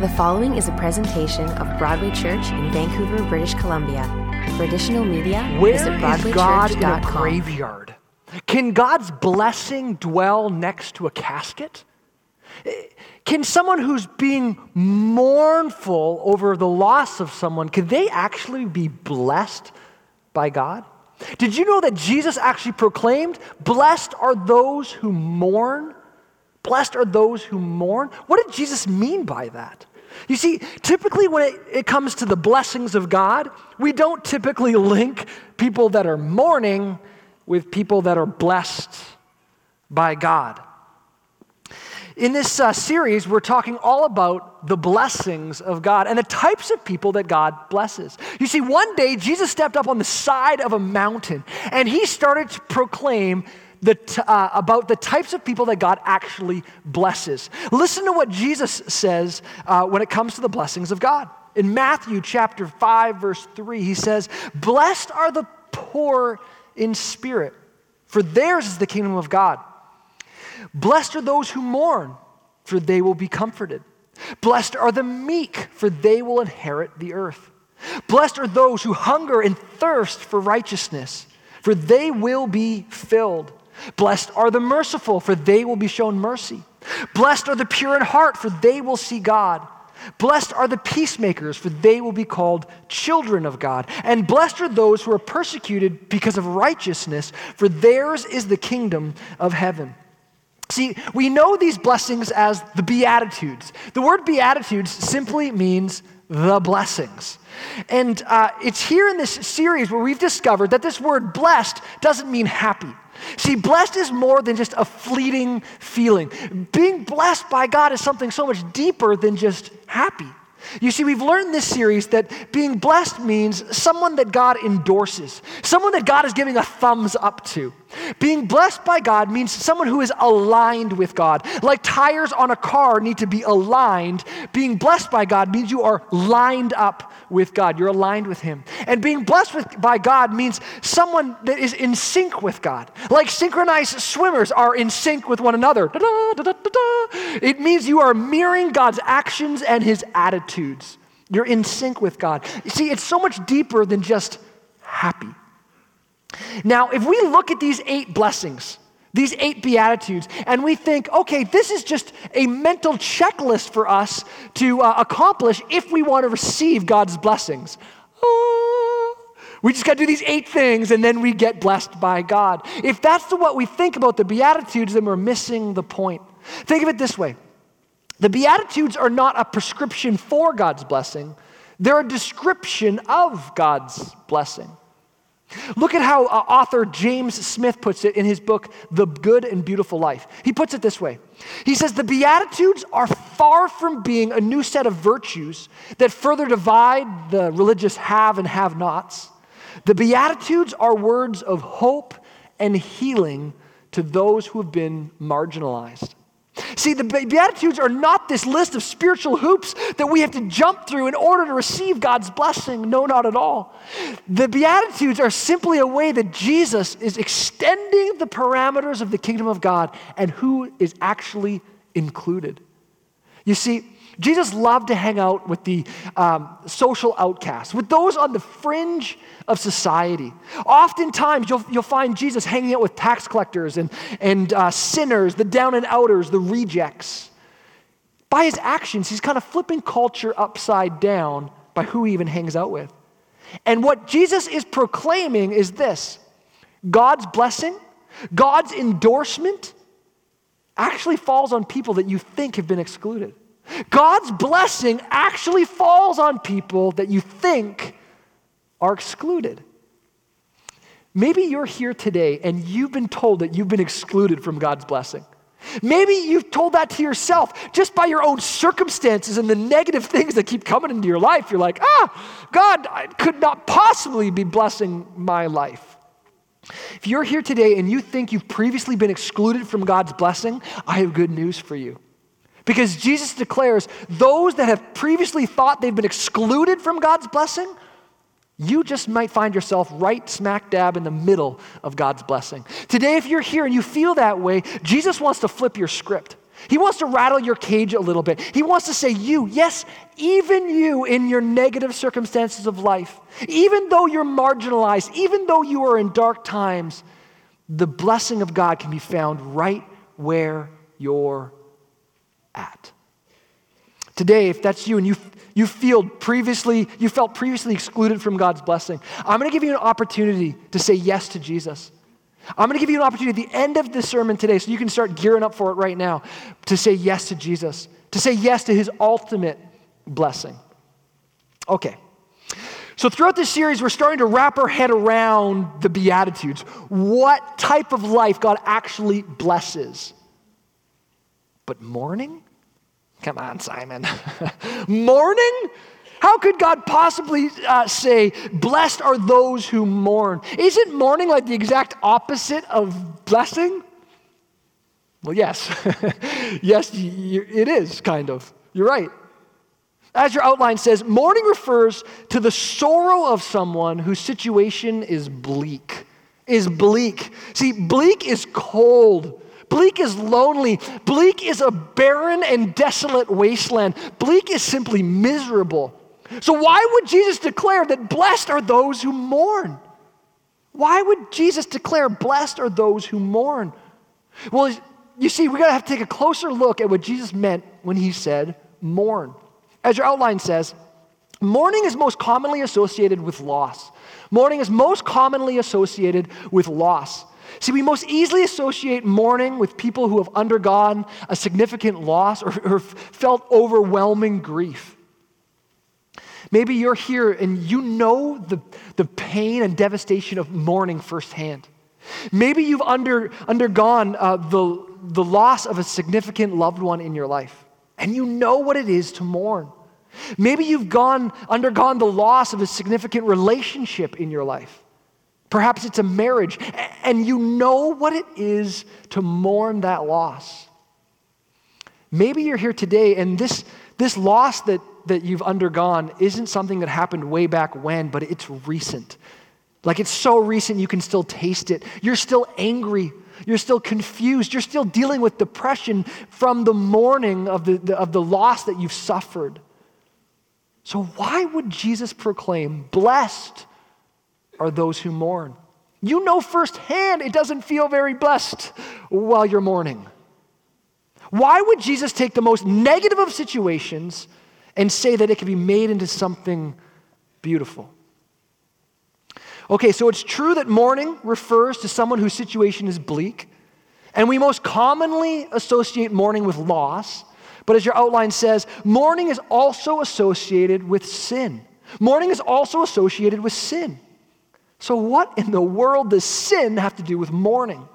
The following is a presentation of Broadway Church in Vancouver, British Columbia. For additional media, Where visit is God in a graveyard? Can God's blessing dwell next to a casket? Eh, can someone who's being mournful over the loss of someone, can they actually be blessed by God? Did you know that Jesus actually proclaimed, Blessed are those who mourn? Blessed are those who mourn. What did Jesus mean by that? You see, typically when it, it comes to the blessings of God, we don't typically link people that are mourning with people that are blessed by God. In this uh, series, we're talking all about the blessings of God and the types of people that God blesses. You see, one day Jesus stepped up on the side of a mountain and he started to proclaim the t- uh, about the types of people that God actually blesses. Listen to what Jesus says uh, when it comes to the blessings of God. In Matthew chapter 5, verse 3, he says, Blessed are the poor in spirit, for theirs is the kingdom of God. Blessed are those who mourn, for they will be comforted. Blessed are the meek, for they will inherit the earth. Blessed are those who hunger and thirst for righteousness, for they will be filled. Blessed are the merciful, for they will be shown mercy. Blessed are the pure in heart, for they will see God. Blessed are the peacemakers, for they will be called children of God. And blessed are those who are persecuted because of righteousness, for theirs is the kingdom of heaven. See, we know these blessings as the Beatitudes. The word Beatitudes simply means the blessings. And uh, it's here in this series where we've discovered that this word blessed doesn't mean happy. See, blessed is more than just a fleeting feeling. Being blessed by God is something so much deeper than just happy. You see, we've learned this series that being blessed means someone that God endorses, someone that God is giving a thumbs up to. Being blessed by God means someone who is aligned with God. Like tires on a car need to be aligned, being blessed by God means you are lined up with God. You're aligned with Him. And being blessed with, by God means someone that is in sync with God. Like synchronized swimmers are in sync with one another. Da-da, da-da-da-da. It means you are mirroring God's actions and His attitudes. You're in sync with God. You see, it's so much deeper than just happy. Now, if we look at these eight blessings, these eight beatitudes, and we think, okay, this is just a mental checklist for us to uh, accomplish if we want to receive God's blessings. Ah, we just got to do these eight things and then we get blessed by God. If that's the, what we think about the beatitudes, then we're missing the point. Think of it this way the beatitudes are not a prescription for God's blessing, they're a description of God's blessing. Look at how uh, author James Smith puts it in his book, The Good and Beautiful Life. He puts it this way He says, The Beatitudes are far from being a new set of virtues that further divide the religious have and have nots. The Beatitudes are words of hope and healing to those who have been marginalized. See, the Beatitudes are not this list of spiritual hoops that we have to jump through in order to receive God's blessing. No, not at all. The Beatitudes are simply a way that Jesus is extending the parameters of the kingdom of God and who is actually included. You see, Jesus loved to hang out with the um, social outcasts, with those on the fringe of society. Oftentimes, you'll, you'll find Jesus hanging out with tax collectors and, and uh, sinners, the down and outers, the rejects. By his actions, he's kind of flipping culture upside down by who he even hangs out with. And what Jesus is proclaiming is this God's blessing, God's endorsement actually falls on people that you think have been excluded. God's blessing actually falls on people that you think are excluded. Maybe you're here today and you've been told that you've been excluded from God's blessing. Maybe you've told that to yourself just by your own circumstances and the negative things that keep coming into your life. You're like, ah, God I could not possibly be blessing my life. If you're here today and you think you've previously been excluded from God's blessing, I have good news for you. Because Jesus declares those that have previously thought they've been excluded from God's blessing, you just might find yourself right smack dab in the middle of God's blessing. Today, if you're here and you feel that way, Jesus wants to flip your script. He wants to rattle your cage a little bit. He wants to say, You, yes, even you in your negative circumstances of life, even though you're marginalized, even though you are in dark times, the blessing of God can be found right where you're at. Today, if that's you and you, you feel previously, you felt previously excluded from God's blessing, I'm going to give you an opportunity to say yes to Jesus. I'm going to give you an opportunity at the end of the sermon today so you can start gearing up for it right now to say yes to Jesus, to say yes to his ultimate blessing. Okay. So, throughout this series, we're starting to wrap our head around the Beatitudes. What type of life God actually blesses. But mourning? Come on, Simon. mourning? How could God possibly uh, say, Blessed are those who mourn? Isn't mourning like the exact opposite of blessing? Well, yes. yes, it is, kind of. You're right. As your outline says, mourning refers to the sorrow of someone whose situation is bleak. Is bleak. See, bleak is cold. Bleak is lonely. Bleak is a barren and desolate wasteland. Bleak is simply miserable. So, why would Jesus declare that blessed are those who mourn? Why would Jesus declare blessed are those who mourn? Well, you see, we're going to have to take a closer look at what Jesus meant when he said mourn. As your outline says, mourning is most commonly associated with loss. Mourning is most commonly associated with loss. See, we most easily associate mourning with people who have undergone a significant loss or, or felt overwhelming grief. Maybe you're here and you know the, the pain and devastation of mourning firsthand. Maybe you've under, undergone uh, the, the loss of a significant loved one in your life, and you know what it is to mourn. Maybe you've gone, undergone the loss of a significant relationship in your life. Perhaps it's a marriage, and you know what it is to mourn that loss. Maybe you're here today, and this, this loss that that you've undergone isn't something that happened way back when, but it's recent. Like it's so recent you can still taste it. You're still angry. You're still confused. You're still dealing with depression from the mourning of the, the, of the loss that you've suffered. So, why would Jesus proclaim, Blessed are those who mourn? You know firsthand it doesn't feel very blessed while you're mourning. Why would Jesus take the most negative of situations and say that it can be made into something beautiful. Okay, so it's true that mourning refers to someone whose situation is bleak, and we most commonly associate mourning with loss. But as your outline says, mourning is also associated with sin. Mourning is also associated with sin. So, what in the world does sin have to do with mourning?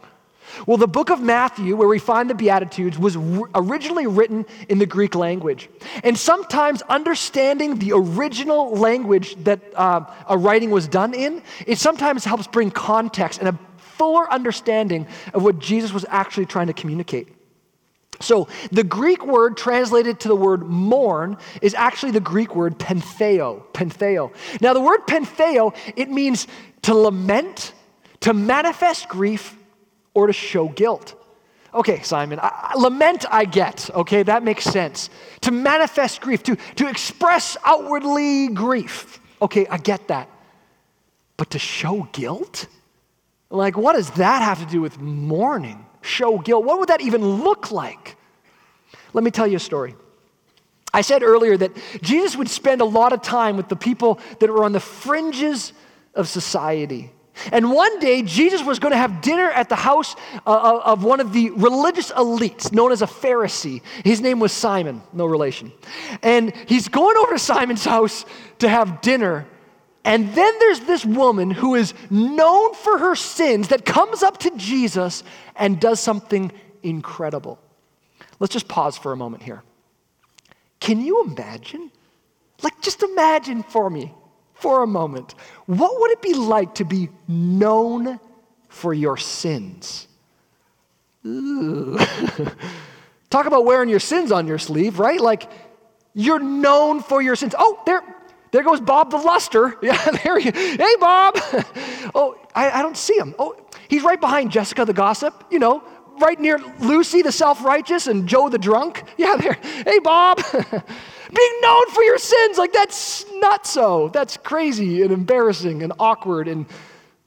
Well, the book of Matthew, where we find the Beatitudes, was originally written in the Greek language. And sometimes understanding the original language that uh, a writing was done in, it sometimes helps bring context and a fuller understanding of what Jesus was actually trying to communicate. So, the Greek word translated to the word mourn is actually the Greek word pentheo. Pentheo. Now, the word pentheo, it means to lament, to manifest grief, or to show guilt. Okay, Simon, I, lament I get, okay, that makes sense. To manifest grief, to, to express outwardly grief, okay, I get that. But to show guilt? Like, what does that have to do with mourning? Show guilt? What would that even look like? Let me tell you a story. I said earlier that Jesus would spend a lot of time with the people that were on the fringes of society. And one day, Jesus was going to have dinner at the house uh, uh, of one of the religious elites known as a Pharisee. His name was Simon, no relation. And he's going over to Simon's house to have dinner. And then there's this woman who is known for her sins that comes up to Jesus and does something incredible. Let's just pause for a moment here. Can you imagine? Like, just imagine for me for a moment, what would it be like to be known for your sins? Talk about wearing your sins on your sleeve, right? Like you're known for your sins. Oh, there, there goes Bob the Luster. Yeah, there you. Hey, Bob. oh, I, I don't see him. Oh, he's right behind Jessica the gossip. You know, right near Lucy, the self righteous, and Joe, the drunk. Yeah, there. Hey, Bob. Being known for your sins, like that's not so. That's crazy and embarrassing and awkward and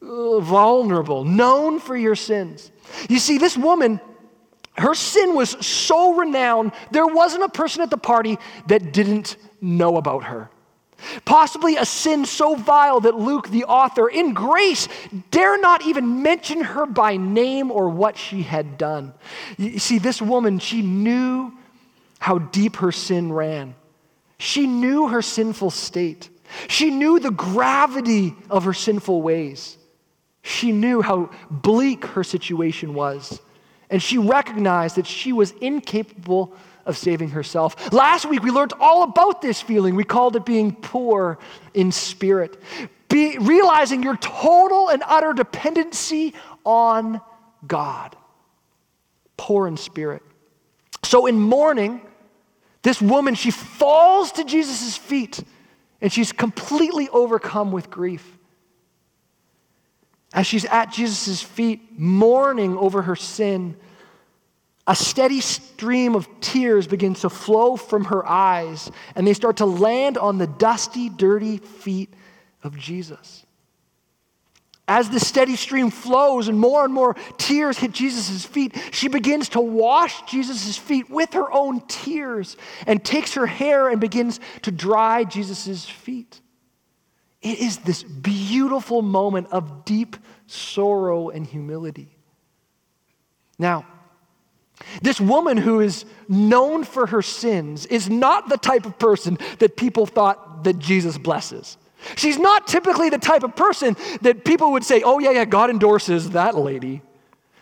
uh, vulnerable. Known for your sins. You see, this woman, her sin was so renowned, there wasn't a person at the party that didn't know about her. Possibly a sin so vile that Luke, the author, in grace, dare not even mention her by name or what she had done. You see, this woman, she knew how deep her sin ran. She knew her sinful state. She knew the gravity of her sinful ways. She knew how bleak her situation was. And she recognized that she was incapable of saving herself. Last week, we learned all about this feeling. We called it being poor in spirit, Be, realizing your total and utter dependency on God. Poor in spirit. So, in mourning, this woman, she falls to Jesus' feet and she's completely overcome with grief. As she's at Jesus' feet, mourning over her sin, a steady stream of tears begins to flow from her eyes, and they start to land on the dusty, dirty feet of Jesus. As the steady stream flows and more and more tears hit Jesus' feet, she begins to wash Jesus' feet with her own tears and takes her hair and begins to dry Jesus' feet. It is this beautiful moment of deep sorrow and humility. Now, this woman who is known for her sins is not the type of person that people thought that Jesus blesses. She's not typically the type of person that people would say, oh, yeah, yeah, God endorses that lady.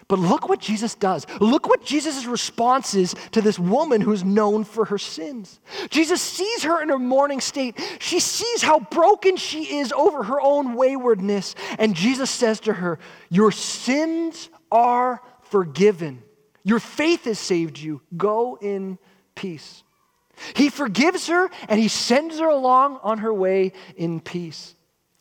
But look what Jesus does. Look what Jesus' response is to this woman who's known for her sins. Jesus sees her in her mourning state. She sees how broken she is over her own waywardness. And Jesus says to her, Your sins are forgiven. Your faith has saved you. Go in peace. He forgives her and he sends her along on her way in peace.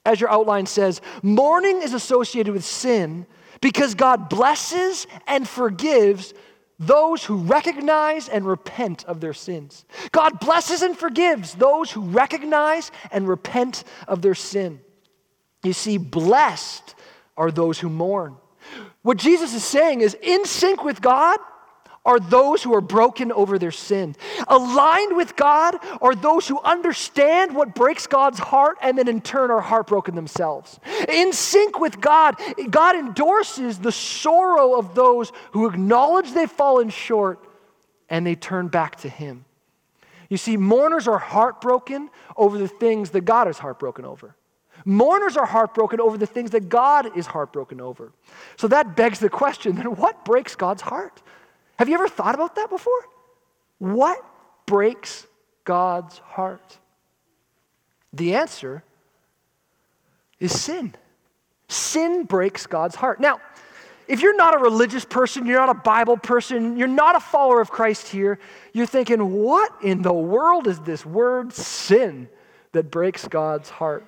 As your outline says, mourning is associated with sin because God blesses and forgives those who recognize and repent of their sins. God blesses and forgives those who recognize and repent of their sin. You see, blessed are those who mourn. What Jesus is saying is in sync with God are those who are broken over their sin. Aligned with God are those who understand what breaks God's heart and then in turn are heartbroken themselves. In sync with God, God endorses the sorrow of those who acknowledge they've fallen short and they turn back to Him. You see, mourners are heartbroken over the things that God is heartbroken over. Mourners are heartbroken over the things that God is heartbroken over. So that begs the question then what breaks God's heart? Have you ever thought about that before? What breaks God's heart? The answer is sin. Sin breaks God's heart. Now, if you're not a religious person, you're not a Bible person, you're not a follower of Christ here, you're thinking, what in the world is this word sin that breaks God's heart?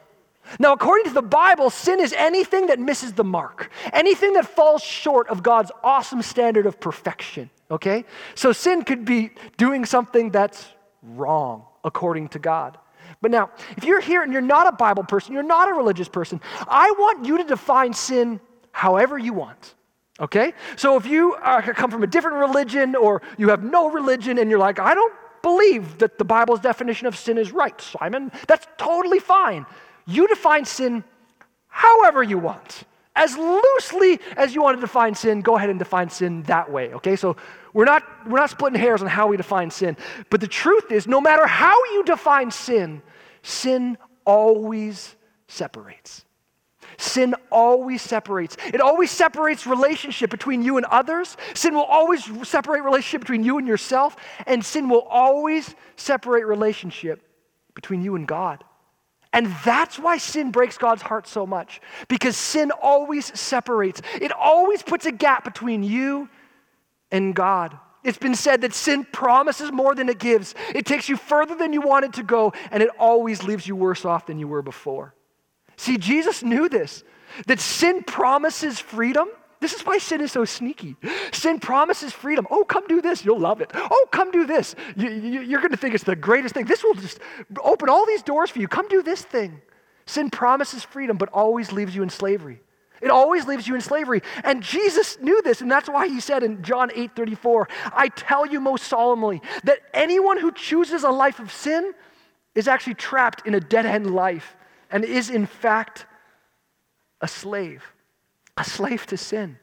Now, according to the Bible, sin is anything that misses the mark, anything that falls short of God's awesome standard of perfection, okay? So sin could be doing something that's wrong according to God. But now, if you're here and you're not a Bible person, you're not a religious person, I want you to define sin however you want. Okay? So if you uh, come from a different religion or you have no religion and you're like, I don't believe that the Bible's definition of sin is right, Simon, that's totally fine. You define sin however you want. As loosely as you want to define sin, go ahead and define sin that way, okay? So we're not, we're not splitting hairs on how we define sin. But the truth is, no matter how you define sin, sin always separates. Sin always separates. It always separates relationship between you and others. Sin will always separate relationship between you and yourself. And sin will always separate relationship between you and God. And that's why sin breaks God's heart so much, because sin always separates. It always puts a gap between you and God. It's been said that sin promises more than it gives. It takes you further than you wanted to go, and it always leaves you worse off than you were before. See, Jesus knew this that sin promises freedom, This is why sin is so sneaky. Sin promises freedom. Oh, come do this. You'll love it. Oh, come do this. You, you, you're going to think it's the greatest thing. This will just open all these doors for you. Come do this thing. Sin promises freedom, but always leaves you in slavery. It always leaves you in slavery. And Jesus knew this, and that's why he said in John 8 34, I tell you most solemnly that anyone who chooses a life of sin is actually trapped in a dead end life and is, in fact, a slave, a slave to sin.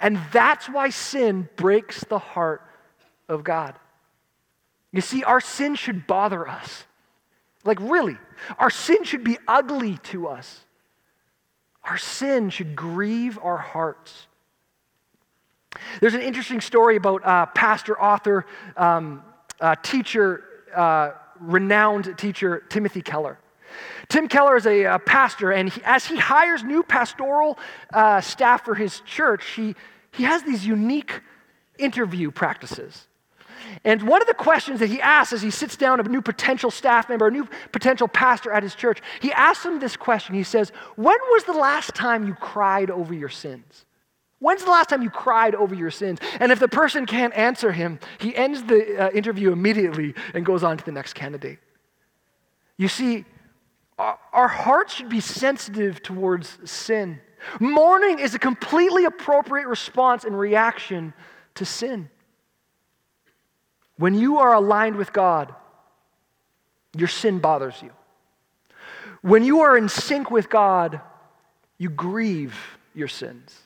And that's why sin breaks the heart of God. You see, our sin should bother us. Like, really, our sin should be ugly to us. Our sin should grieve our hearts. There's an interesting story about uh, pastor, author, um, uh, teacher, uh, renowned teacher Timothy Keller. Tim Keller is a, a pastor, and he, as he hires new pastoral uh, staff for his church, he, he has these unique interview practices. And one of the questions that he asks as he sits down a new potential staff member, a new potential pastor at his church, he asks him this question. He says, When was the last time you cried over your sins? When's the last time you cried over your sins? And if the person can't answer him, he ends the uh, interview immediately and goes on to the next candidate. You see, our, hearts should be sensitive towards sin. Mourning is a completely appropriate response and reaction to sin. When you are aligned with God, your sin bothers you. When you are in sync with God, you grieve your sins.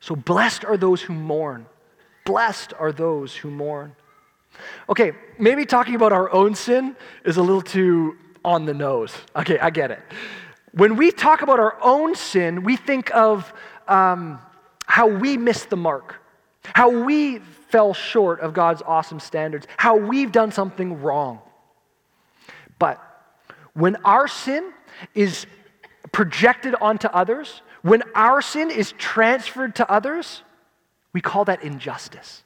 So blessed are those who mourn. Blessed are those who mourn. Okay, maybe talking about our own sin is a little too on the nose. Okay, I get it. When we talk about our own sin, we think of um, how we missed the mark, how we fell short of God's awesome standards, how we've done something wrong. But when our sin is projected onto others, when our sin is transferred to others, we call that injustice.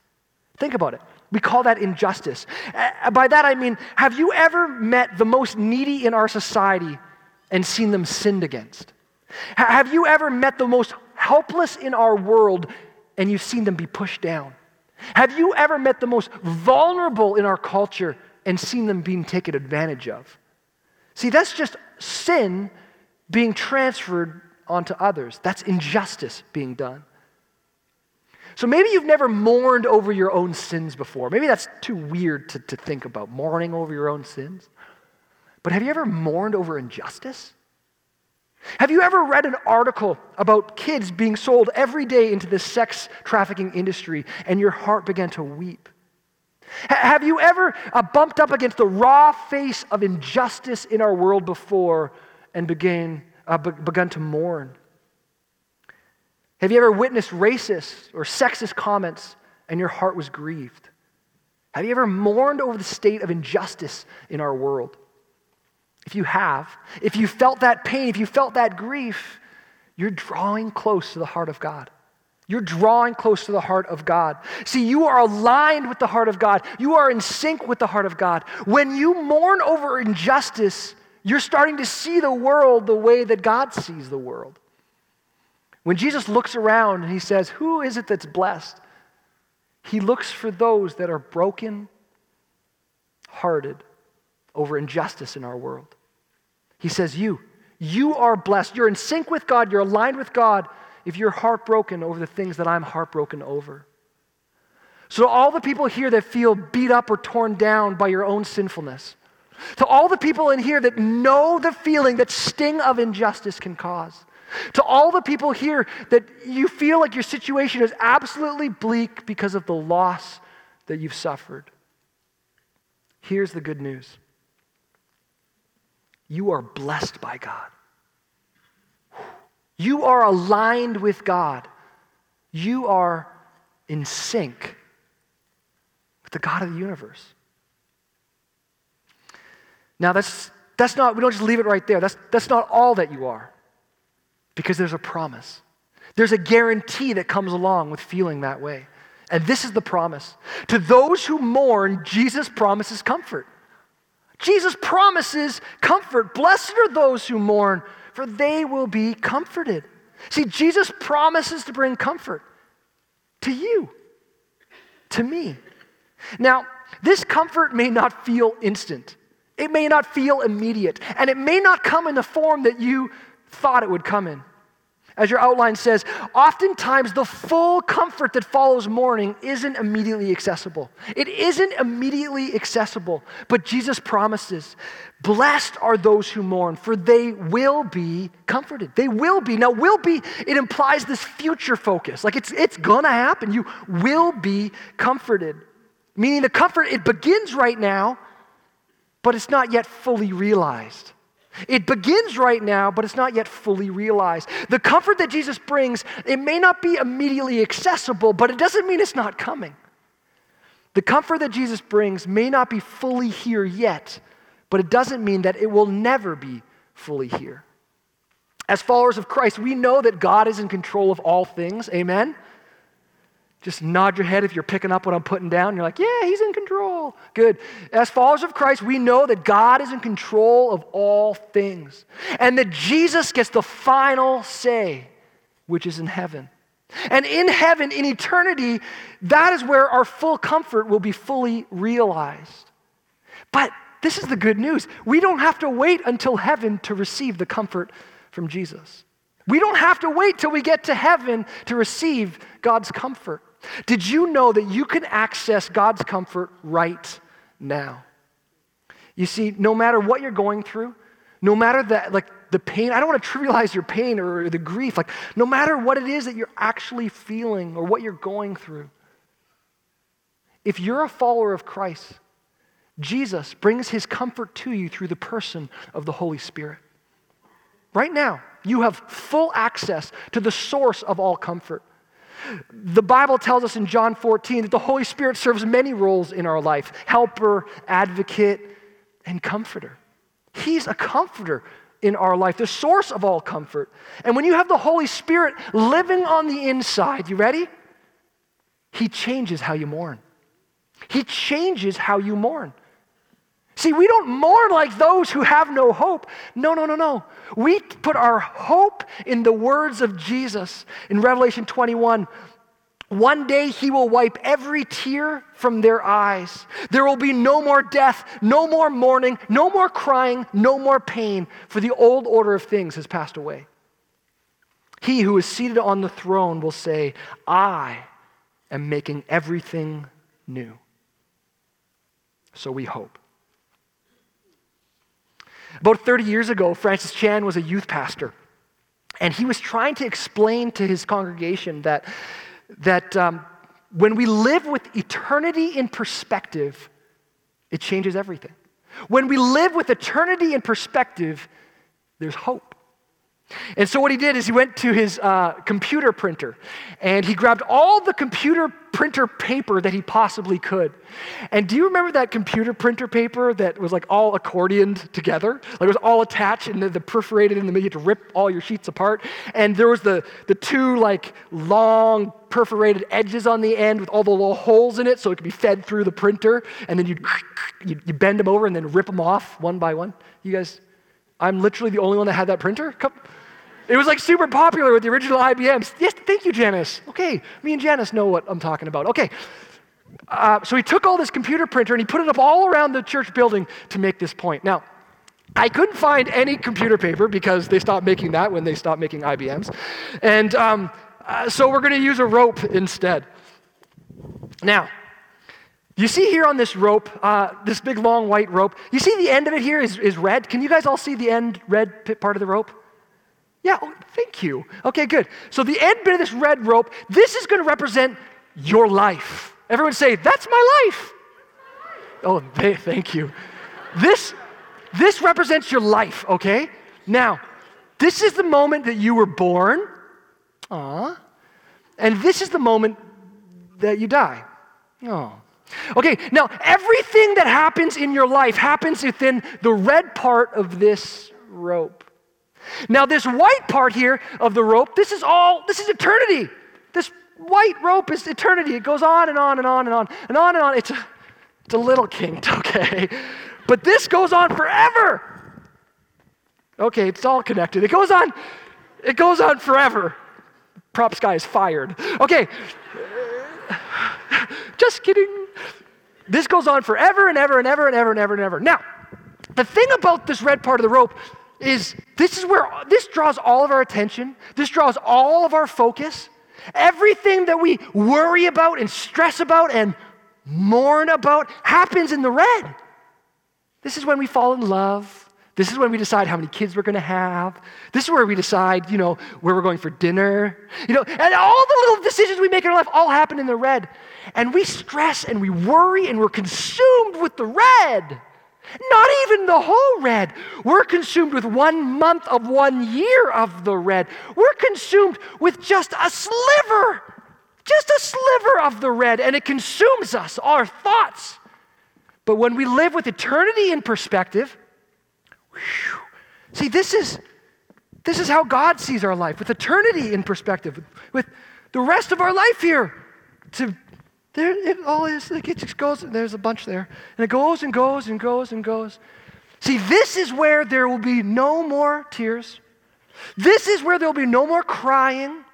Think about it. We call that injustice. By that I mean, have you ever met the most needy in our society and seen them sinned against? Have you ever met the most helpless in our world and you've seen them be pushed down? Have you ever met the most vulnerable in our culture and seen them being taken advantage of? See, that's just sin being transferred onto others. That's injustice being done. So maybe you've never mourned over your own sins before. Maybe that's too weird to, to think about, mourning over your own sins. But have you ever mourned over injustice? Have you ever read an article about kids being sold every day into the sex trafficking industry and your heart began to weep? have you ever uh, bumped up against the raw face of injustice in our world before and began, uh, be- begun to mourn? Have you ever witnessed racist or sexist comments and your heart was grieved? Have you ever mourned over the state of injustice in our world? If you have, if you felt that pain, if you felt that grief, you're drawing close to the heart of God. You're drawing close to the heart of God. See, you are aligned with the heart of God. You are in sync with the heart of God. When you mourn over injustice, you're starting to see the world the way that God sees the world. When Jesus looks around and he says, Who is it that's blessed? He looks for those that are broken hearted over injustice in our world. He says, You, you are blessed. You're in sync with God. You're aligned with God if you're heartbroken over the things that I'm heartbroken over. So, to all the people here that feel beat up or torn down by your own sinfulness, to all the people in here that know the feeling that sting of injustice can cause, to all the people here that you feel like your situation is absolutely bleak because of the loss that you've suffered, here's the good news you are blessed by God. You are aligned with God. You are in sync with the God of the universe. Now, that's, that's not, we don't just leave it right there. That's, that's not all that you are, because there's a promise. There's a guarantee that comes along with feeling that way. And this is the promise. To those who mourn, Jesus promises comfort. Jesus promises comfort. Blessed are those who mourn, for they will be comforted. See, Jesus promises to bring comfort. to you, to me. Now, this comfort may not feel instant. It may not feel immediate, and it may not come in the form that you thought it would come in. As your outline says, oftentimes the full comfort that follows mourning isn't immediately accessible. It isn't immediately accessible, but Jesus promises, Blessed are those who mourn, for they will be comforted. They will be. Now, will be, it implies this future focus. Like it's, it's gonna happen. You will be comforted. Meaning the comfort, it begins right now, but it's not yet fully realized. It begins right now, but it's not yet fully realized. The comfort that Jesus brings, it may not be immediately accessible, but it doesn't mean it's not coming. The comfort that Jesus brings may not be fully here yet, but it doesn't mean that it will never be fully here. As followers of Christ, we know that God is in control of all things. Amen? Just nod your head if you're picking up what I'm putting down. You're like, yeah, he's in control. Good. As followers of Christ, we know that God is in control of all things and that Jesus gets the final say, which is in heaven. And in heaven, in eternity, that is where our full comfort will be fully realized. But this is the good news. We don't have to wait until heaven to receive the comfort from Jesus. We don't have to wait till we get to heaven to receive God's comfort. Did you know that you can access God's comfort right now? You see, no matter what you're going through, no matter that, like the pain, I don't want to trivialize your pain or the grief. Like, no matter what it is that you're actually feeling or what you're going through, if you're a follower of Christ, Jesus brings his comfort to you through the person of the Holy Spirit. Right now, you have full access to the source of all comfort. The Bible tells us in John 14 that the Holy Spirit serves many roles in our life helper, advocate, and comforter. He's a comforter in our life, the source of all comfort. And when you have the Holy Spirit living on the inside, you ready? He changes how you mourn. He changes how you mourn. See, we don't mourn like those who have no hope. No, no, no, no. We put our hope in the words of Jesus in Revelation 21. One day he will wipe every tear from their eyes. There will be no more death, no more mourning, no more crying, no more pain, for the old order of things has passed away. He who is seated on the throne will say, I am making everything new. So we hope. About 30 years ago, Francis Chan was a youth pastor, and he was trying to explain to his congregation that, that um, when we live with eternity in perspective, it changes everything. When we live with eternity in perspective, there's hope. And so, what he did is he went to his uh, computer printer and he grabbed all the computer printer paper that he possibly could. And do you remember that computer printer paper that was like all accordioned together? Like it was all attached and the, the perforated in the middle, you had to rip all your sheets apart. And there was the, the two like long perforated edges on the end with all the little holes in it so it could be fed through the printer. And then you'd, you you bend them over and then rip them off one by one. You guys, I'm literally the only one that had that printer. Come. It was like super popular with the original IBMs. Yes, thank you, Janice. Okay, me and Janice know what I'm talking about. Okay. Uh, so he took all this computer printer and he put it up all around the church building to make this point. Now, I couldn't find any computer paper because they stopped making that when they stopped making IBMs. And um, uh, so we're going to use a rope instead. Now, you see here on this rope, uh, this big long white rope, you see the end of it here is, is red. Can you guys all see the end red part of the rope? Yeah, oh, thank you. Okay, good. So the end bit of this red rope, this is going to represent your life. Everyone say, That's my life. Oh, they, thank you. This, this represents your life, okay? Now, this is the moment that you were born. Aw. And this is the moment that you die. Oh. Okay, now everything that happens in your life happens within the red part of this rope. Now, this white part here of the rope, this is all, this is eternity. This white rope is eternity. It goes on and on and on and on and on and on. It's a, it's a little kinked, okay? But this goes on forever. Okay, it's all connected. It goes on, it goes on forever. Props guy is fired. Okay. Just kidding. This goes on forever and ever and ever and ever and ever and ever. Now, the thing about this red part of the rope is this is where this draws all of our attention. This draws all of our focus. Everything that we worry about and stress about and mourn about happens in the red. This is when we fall in love. This is when we decide how many kids we're going to have. This is where we decide, you know, where we're going for dinner. You know, and all the little decisions we make in our life all happen in the red. And we stress and we worry and we're consumed with the red. Not even the whole red. We're consumed with one month of one year of the red. We're consumed with just a sliver, just a sliver of the red, and it consumes us, our thoughts. But when we live with eternity in perspective, whew, see, this is, this is how God sees our life, with eternity in perspective, with, with the rest of our life here to there it all is. It just goes, there's a bunch there. And it goes and goes and goes and goes. See, this is where there will be no more tears. This is where there will be no more crying.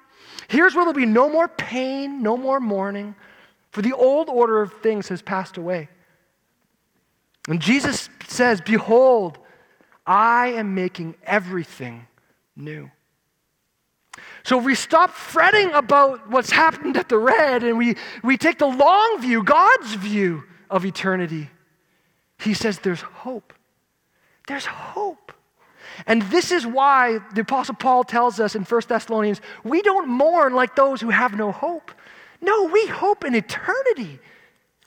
Here's where there'll be no more pain, no more mourning, for the old order of things has passed away. And Jesus says, Behold, I am making everything new. So if we stop fretting about what's happened at the red and we, we take the long view, God's view of eternity, he says there's hope. There's hope. And this is why the Apostle Paul tells us in 1 Thessalonians we don't mourn like those who have no hope. No, we hope in eternity.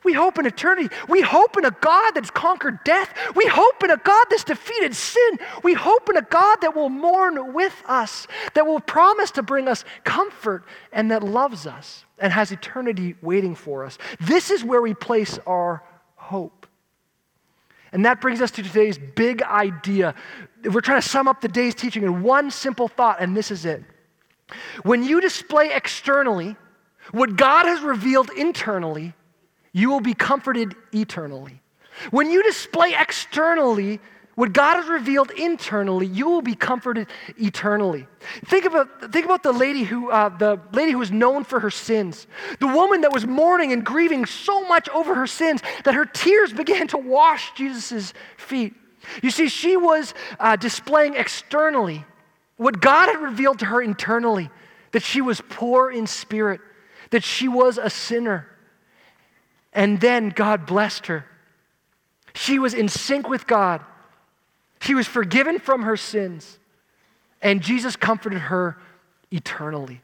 We hope in eternity. We hope in a God that's conquered death. We hope in a God that's defeated sin. We hope in a God that will mourn with us, that will promise to bring us comfort, and that loves us and has eternity waiting for us. This is where we place our hope. And that brings us to today's big idea. We're trying to sum up the day's teaching in one simple thought, and this is it. When you display externally what God has revealed internally, you will be comforted eternally. When you display externally what God has revealed internally, you will be comforted eternally. Think about, think about the lady who uh, the lady who was known for her sins, the woman that was mourning and grieving so much over her sins that her tears began to wash Jesus' feet. You see, she was uh, displaying externally what God had revealed to her internally that she was poor in spirit, that she was a sinner. And then God blessed her. She was in sync with God. She was forgiven from her sins. And Jesus comforted her eternally.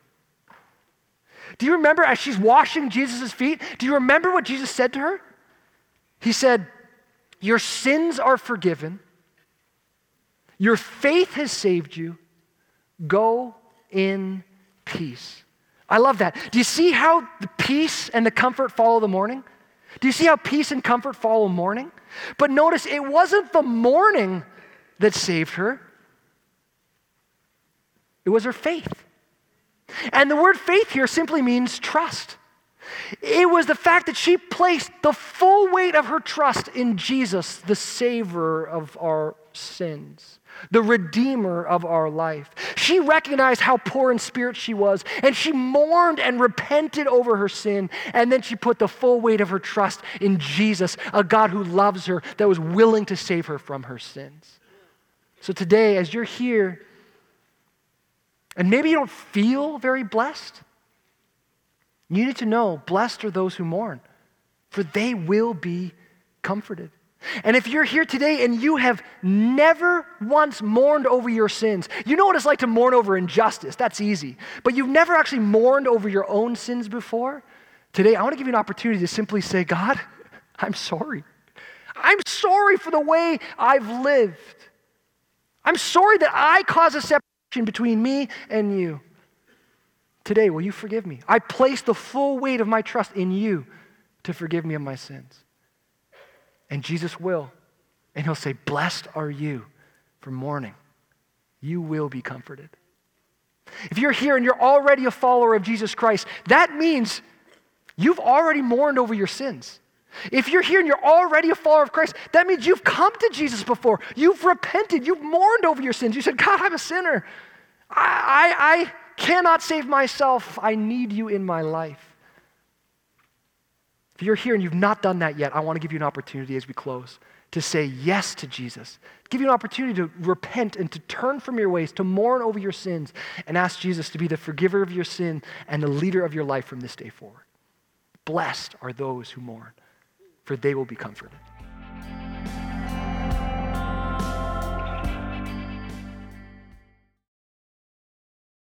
Do you remember as she's washing Jesus' feet? Do you remember what Jesus said to her? He said, Your sins are forgiven. Your faith has saved you. Go in peace. I love that. Do you see how the peace and the comfort follow the mourning? Do you see how peace and comfort follow mourning? But notice it wasn't the mourning that saved her, it was her faith. And the word faith here simply means trust. It was the fact that she placed the full weight of her trust in Jesus, the Savior of our sins the Redeemer of our life. She recognized how poor in spirit she was, and she mourned and repented over her sin, and then she put the full weight of her trust in Jesus, a God who loves her, that was willing to save her from her sins. So today, as you're here, and maybe you don't feel very blessed, you need to know blessed are those who mourn, for they will be comforted. And if you're here today and you have never once mourned over your sins, you know what it's like to mourn over injustice. That's easy. But you've never actually mourned over your own sins before. Today, I want to give you an opportunity to simply say, God, I'm sorry. I'm sorry for the way I've lived. I'm sorry that I caused a separation between me and you. Today, will you forgive me? I place the full weight of my trust in you to forgive me of my sins. And Jesus will. And he'll say, Blessed are you for mourning. You will be comforted. If you're here and you're already a follower of Jesus Christ, that means you've already mourned over your sins. If you're here and you're already a follower of Christ, that means you've come to Jesus before. You've repented. You've mourned over your sins. You said, God, I'm a sinner. I, I, I cannot save myself. I need you in my life. If you're here and you've not done that yet, I want to give you an opportunity as we close to say yes to Jesus. Give you an opportunity to repent and to turn from your ways, to mourn over your sins, and ask Jesus to be the forgiver of your sin and the leader of your life from this day forward. Blessed are those who mourn, for they will be comforted.